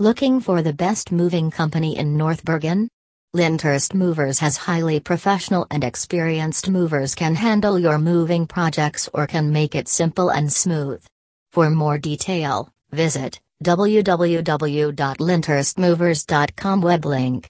Looking for the best moving company in North Bergen? Lyndhurst Movers has highly professional and experienced movers can handle your moving projects or can make it simple and smooth. For more detail, visit www.lyndhurstmovers.com web link.